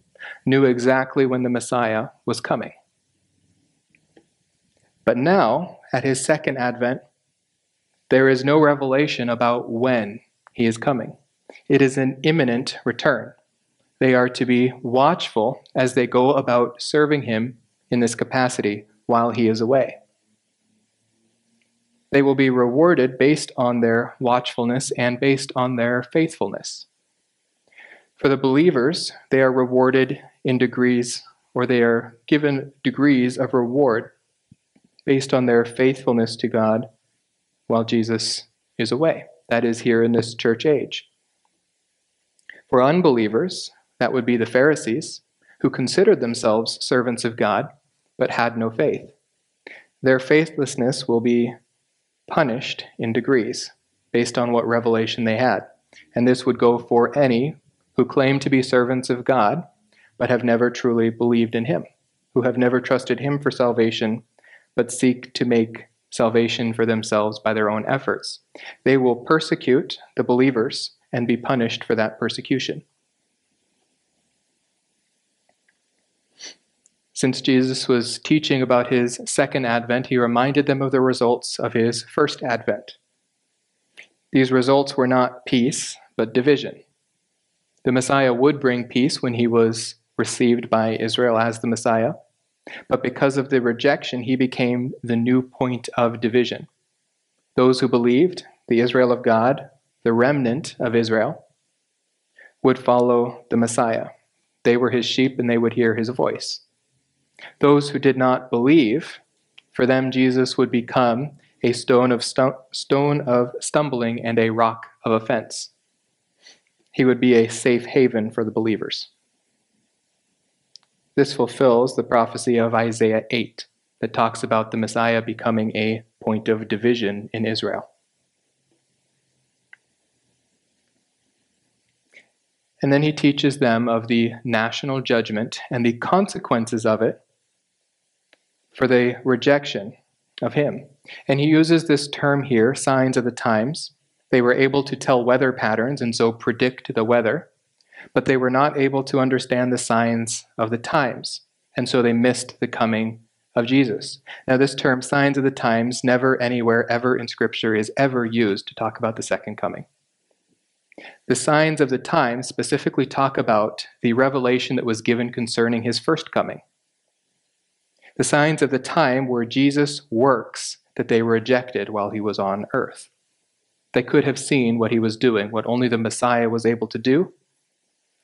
knew exactly when the Messiah was coming. But now, at his second advent, there is no revelation about when he is coming. It is an imminent return. They are to be watchful as they go about serving him in this capacity while he is away. They will be rewarded based on their watchfulness and based on their faithfulness. For the believers, they are rewarded in degrees, or they are given degrees of reward based on their faithfulness to God while Jesus is away. That is, here in this church age. For unbelievers, that would be the Pharisees, who considered themselves servants of God but had no faith. Their faithlessness will be punished in degrees based on what revelation they had. And this would go for any who claim to be servants of God but have never truly believed in Him, who have never trusted Him for salvation but seek to make salvation for themselves by their own efforts. They will persecute the believers and be punished for that persecution. Since Jesus was teaching about his second advent, he reminded them of the results of his first advent. These results were not peace, but division. The Messiah would bring peace when he was received by Israel as the Messiah, but because of the rejection, he became the new point of division. Those who believed, the Israel of God, the remnant of Israel, would follow the Messiah. They were his sheep and they would hear his voice. Those who did not believe, for them Jesus would become a stone of, stu- stone of stumbling and a rock of offense. He would be a safe haven for the believers. This fulfills the prophecy of Isaiah 8 that talks about the Messiah becoming a point of division in Israel. And then he teaches them of the national judgment and the consequences of it for the rejection of him. And he uses this term here, signs of the times. They were able to tell weather patterns and so predict the weather, but they were not able to understand the signs of the times, and so they missed the coming of Jesus. Now, this term, signs of the times, never anywhere ever in Scripture is ever used to talk about the second coming. The signs of the times specifically talk about the revelation that was given concerning his first coming. The signs of the time were Jesus' works that they rejected while he was on earth. They could have seen what he was doing, what only the Messiah was able to do.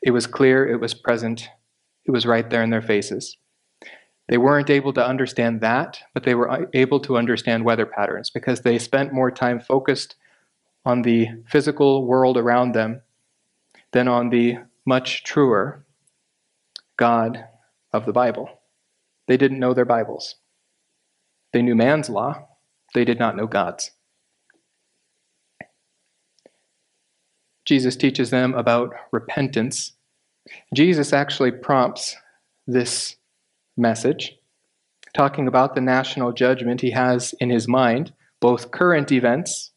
It was clear, it was present, it was right there in their faces. They weren't able to understand that, but they were able to understand weather patterns because they spent more time focused on the physical world around them than on the much truer God of the Bible. They didn't know their Bibles. They knew man's law, they did not know God's. Jesus teaches them about repentance. Jesus actually prompts this message, talking about the national judgment he has in his mind, both current events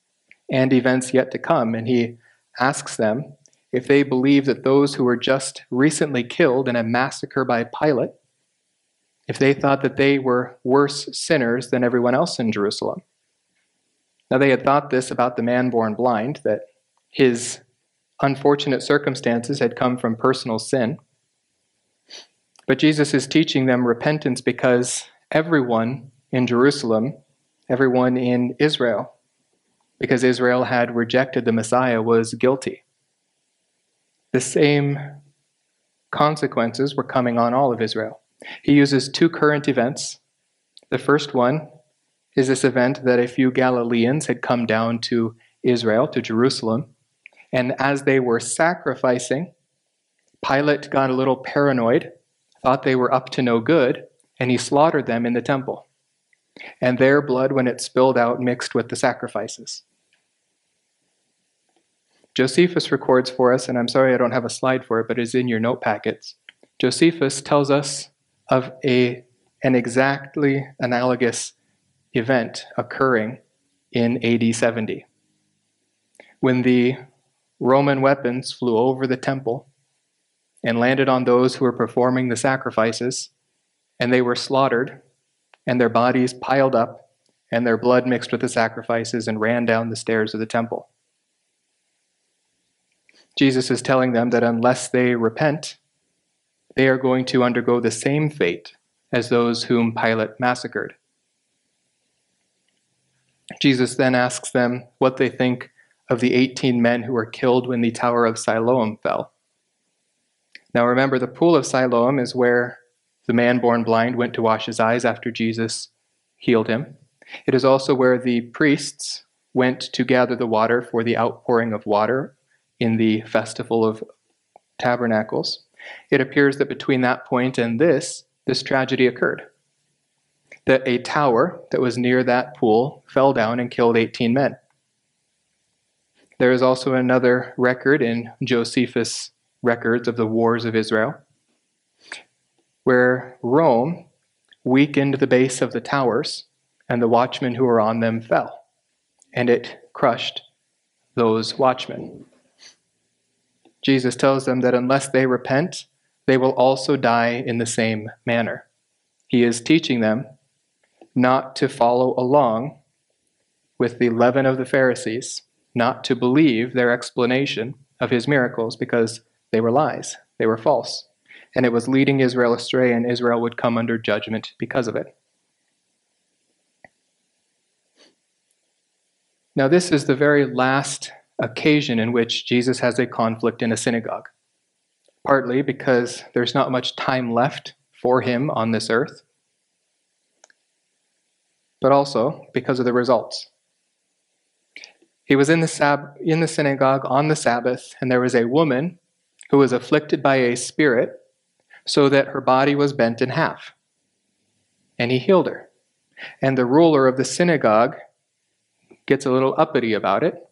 and events yet to come. And he asks them if they believe that those who were just recently killed in a massacre by Pilate if they thought that they were worse sinners than everyone else in Jerusalem. Now, they had thought this about the man born blind, that his unfortunate circumstances had come from personal sin. But Jesus is teaching them repentance because everyone in Jerusalem, everyone in Israel, because Israel had rejected the Messiah, was guilty. The same consequences were coming on all of Israel. He uses two current events. The first one is this event that a few Galileans had come down to Israel, to Jerusalem, and as they were sacrificing, Pilate got a little paranoid, thought they were up to no good, and he slaughtered them in the temple. And their blood, when it spilled out, mixed with the sacrifices. Josephus records for us, and I'm sorry I don't have a slide for it, but it's in your note packets. Josephus tells us of a, an exactly analogous event occurring in AD 70. When the Roman weapons flew over the temple and landed on those who were performing the sacrifices, and they were slaughtered, and their bodies piled up, and their blood mixed with the sacrifices and ran down the stairs of the temple. Jesus is telling them that unless they repent, they are going to undergo the same fate as those whom Pilate massacred. Jesus then asks them what they think of the 18 men who were killed when the Tower of Siloam fell. Now remember, the pool of Siloam is where the man born blind went to wash his eyes after Jesus healed him. It is also where the priests went to gather the water for the outpouring of water in the festival of tabernacles. It appears that between that point and this, this tragedy occurred. That a tower that was near that pool fell down and killed 18 men. There is also another record in Josephus' records of the wars of Israel, where Rome weakened the base of the towers, and the watchmen who were on them fell, and it crushed those watchmen. Jesus tells them that unless they repent, they will also die in the same manner. He is teaching them not to follow along with the leaven of the Pharisees, not to believe their explanation of his miracles because they were lies, they were false. And it was leading Israel astray, and Israel would come under judgment because of it. Now, this is the very last occasion in which Jesus has a conflict in a synagogue, partly because there's not much time left for him on this earth, but also because of the results. He was in the, sab- in the synagogue on the Sabbath, and there was a woman who was afflicted by a spirit, so that her body was bent in half. And he healed her. And the ruler of the synagogue gets a little uppity about it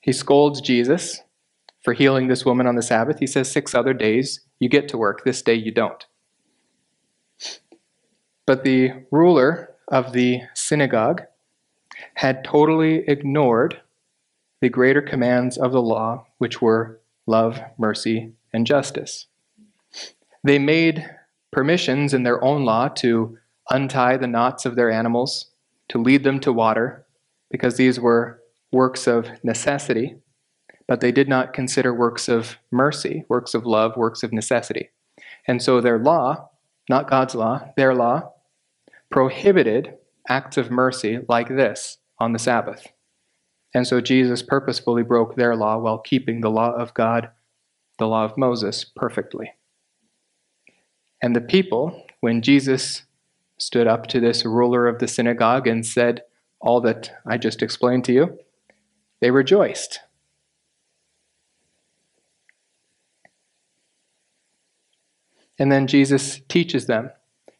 he scolds Jesus for healing this woman on the Sabbath. He says, Six other days you get to work, this day you don't. But the ruler of the synagogue had totally ignored the greater commands of the law, which were love, mercy, and justice. They made permissions in their own law to untie the knots of their animals, to lead them to water, because these were works of necessity, but they did not consider works of mercy, works of love, works of necessity. And so their law, not God's law, their law, prohibited acts of mercy like this on the Sabbath. And so Jesus purposefully broke their law while keeping the law of God, the law of Moses, perfectly. And the people, when Jesus stood up to this ruler of the synagogue and said all that I just explained to you, they rejoiced. And then Jesus teaches them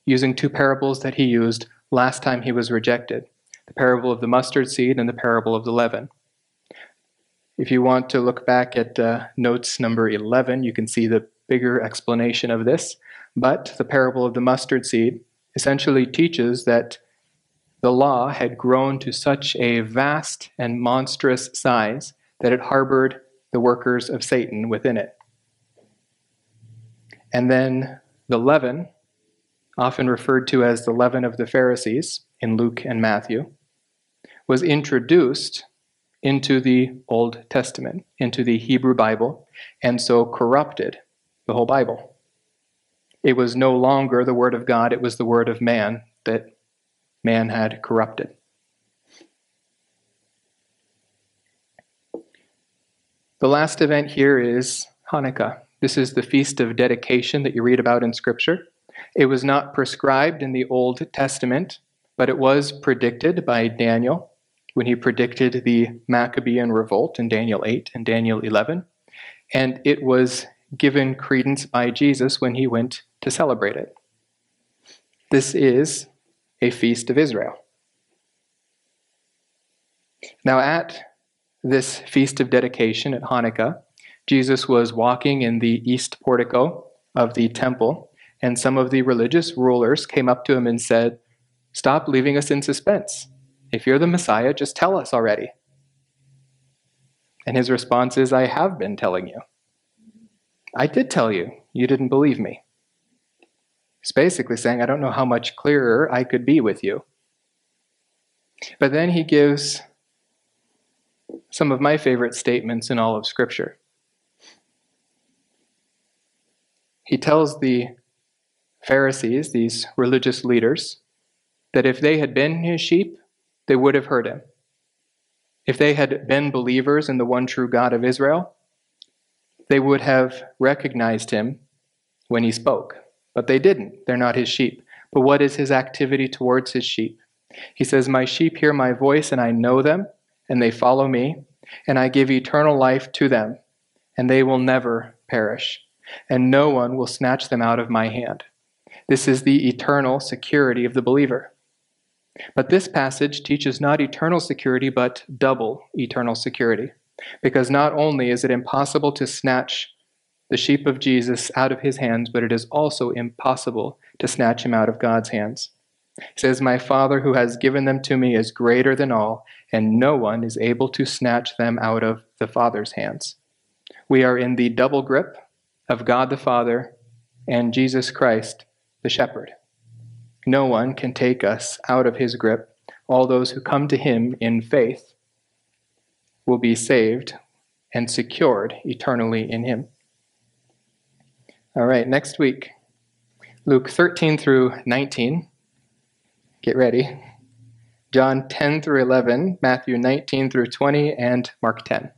using two parables that he used last time he was rejected the parable of the mustard seed and the parable of the leaven. If you want to look back at uh, notes number 11, you can see the bigger explanation of this. But the parable of the mustard seed essentially teaches that the law had grown to such a vast and monstrous size that it harbored the workers of Satan within it. And then the leaven, often referred to as the leaven of the Pharisees in Luke and Matthew, was introduced into the Old Testament, into the Hebrew Bible, and so corrupted the whole Bible. It was no longer the Word of God, it was the Word of man that man had corrupted. The last event here is Hanukkah. This is the feast of dedication that you read about in Scripture. It was not prescribed in the Old Testament, but it was predicted by Daniel when he predicted the Maccabean revolt in Daniel 8 and Daniel 11. And it was given credence by Jesus when he went to celebrate it. This is a feast of Israel. Now, at this feast of dedication at Hanukkah, Jesus was walking in the east portico of the temple, and some of the religious rulers came up to him and said, Stop leaving us in suspense. If you're the Messiah, just tell us already. And his response is, I have been telling you. I did tell you. You didn't believe me. He's basically saying, I don't know how much clearer I could be with you. But then he gives some of my favorite statements in all of Scripture. He tells the Pharisees, these religious leaders, that if they had been his sheep, they would have heard him. If they had been believers in the one true God of Israel, they would have recognized him when he spoke. But they didn't. They're not his sheep. But what is his activity towards his sheep? He says, My sheep hear my voice, and I know them, and they follow me, and I give eternal life to them, and they will never perish, and no one will snatch them out of my hand. This is the eternal security of the believer. But this passage teaches not eternal security, but double eternal security. Because not only is it impossible to snatch the sheep of Jesus out of his hands, but it is also impossible to snatch him out of God's hands. He says, My Father who has given them to me is greater than all, and no one is able to snatch them out of the Father's hands. We are in the double grip of God the Father and Jesus Christ, the shepherd. No one can take us out of his grip. All those who come to him in faith will be saved and secured eternally in him. All right, next week, Luke 13 through 19. Get ready. John 10 through 11, Matthew 19 through 20, and Mark 10.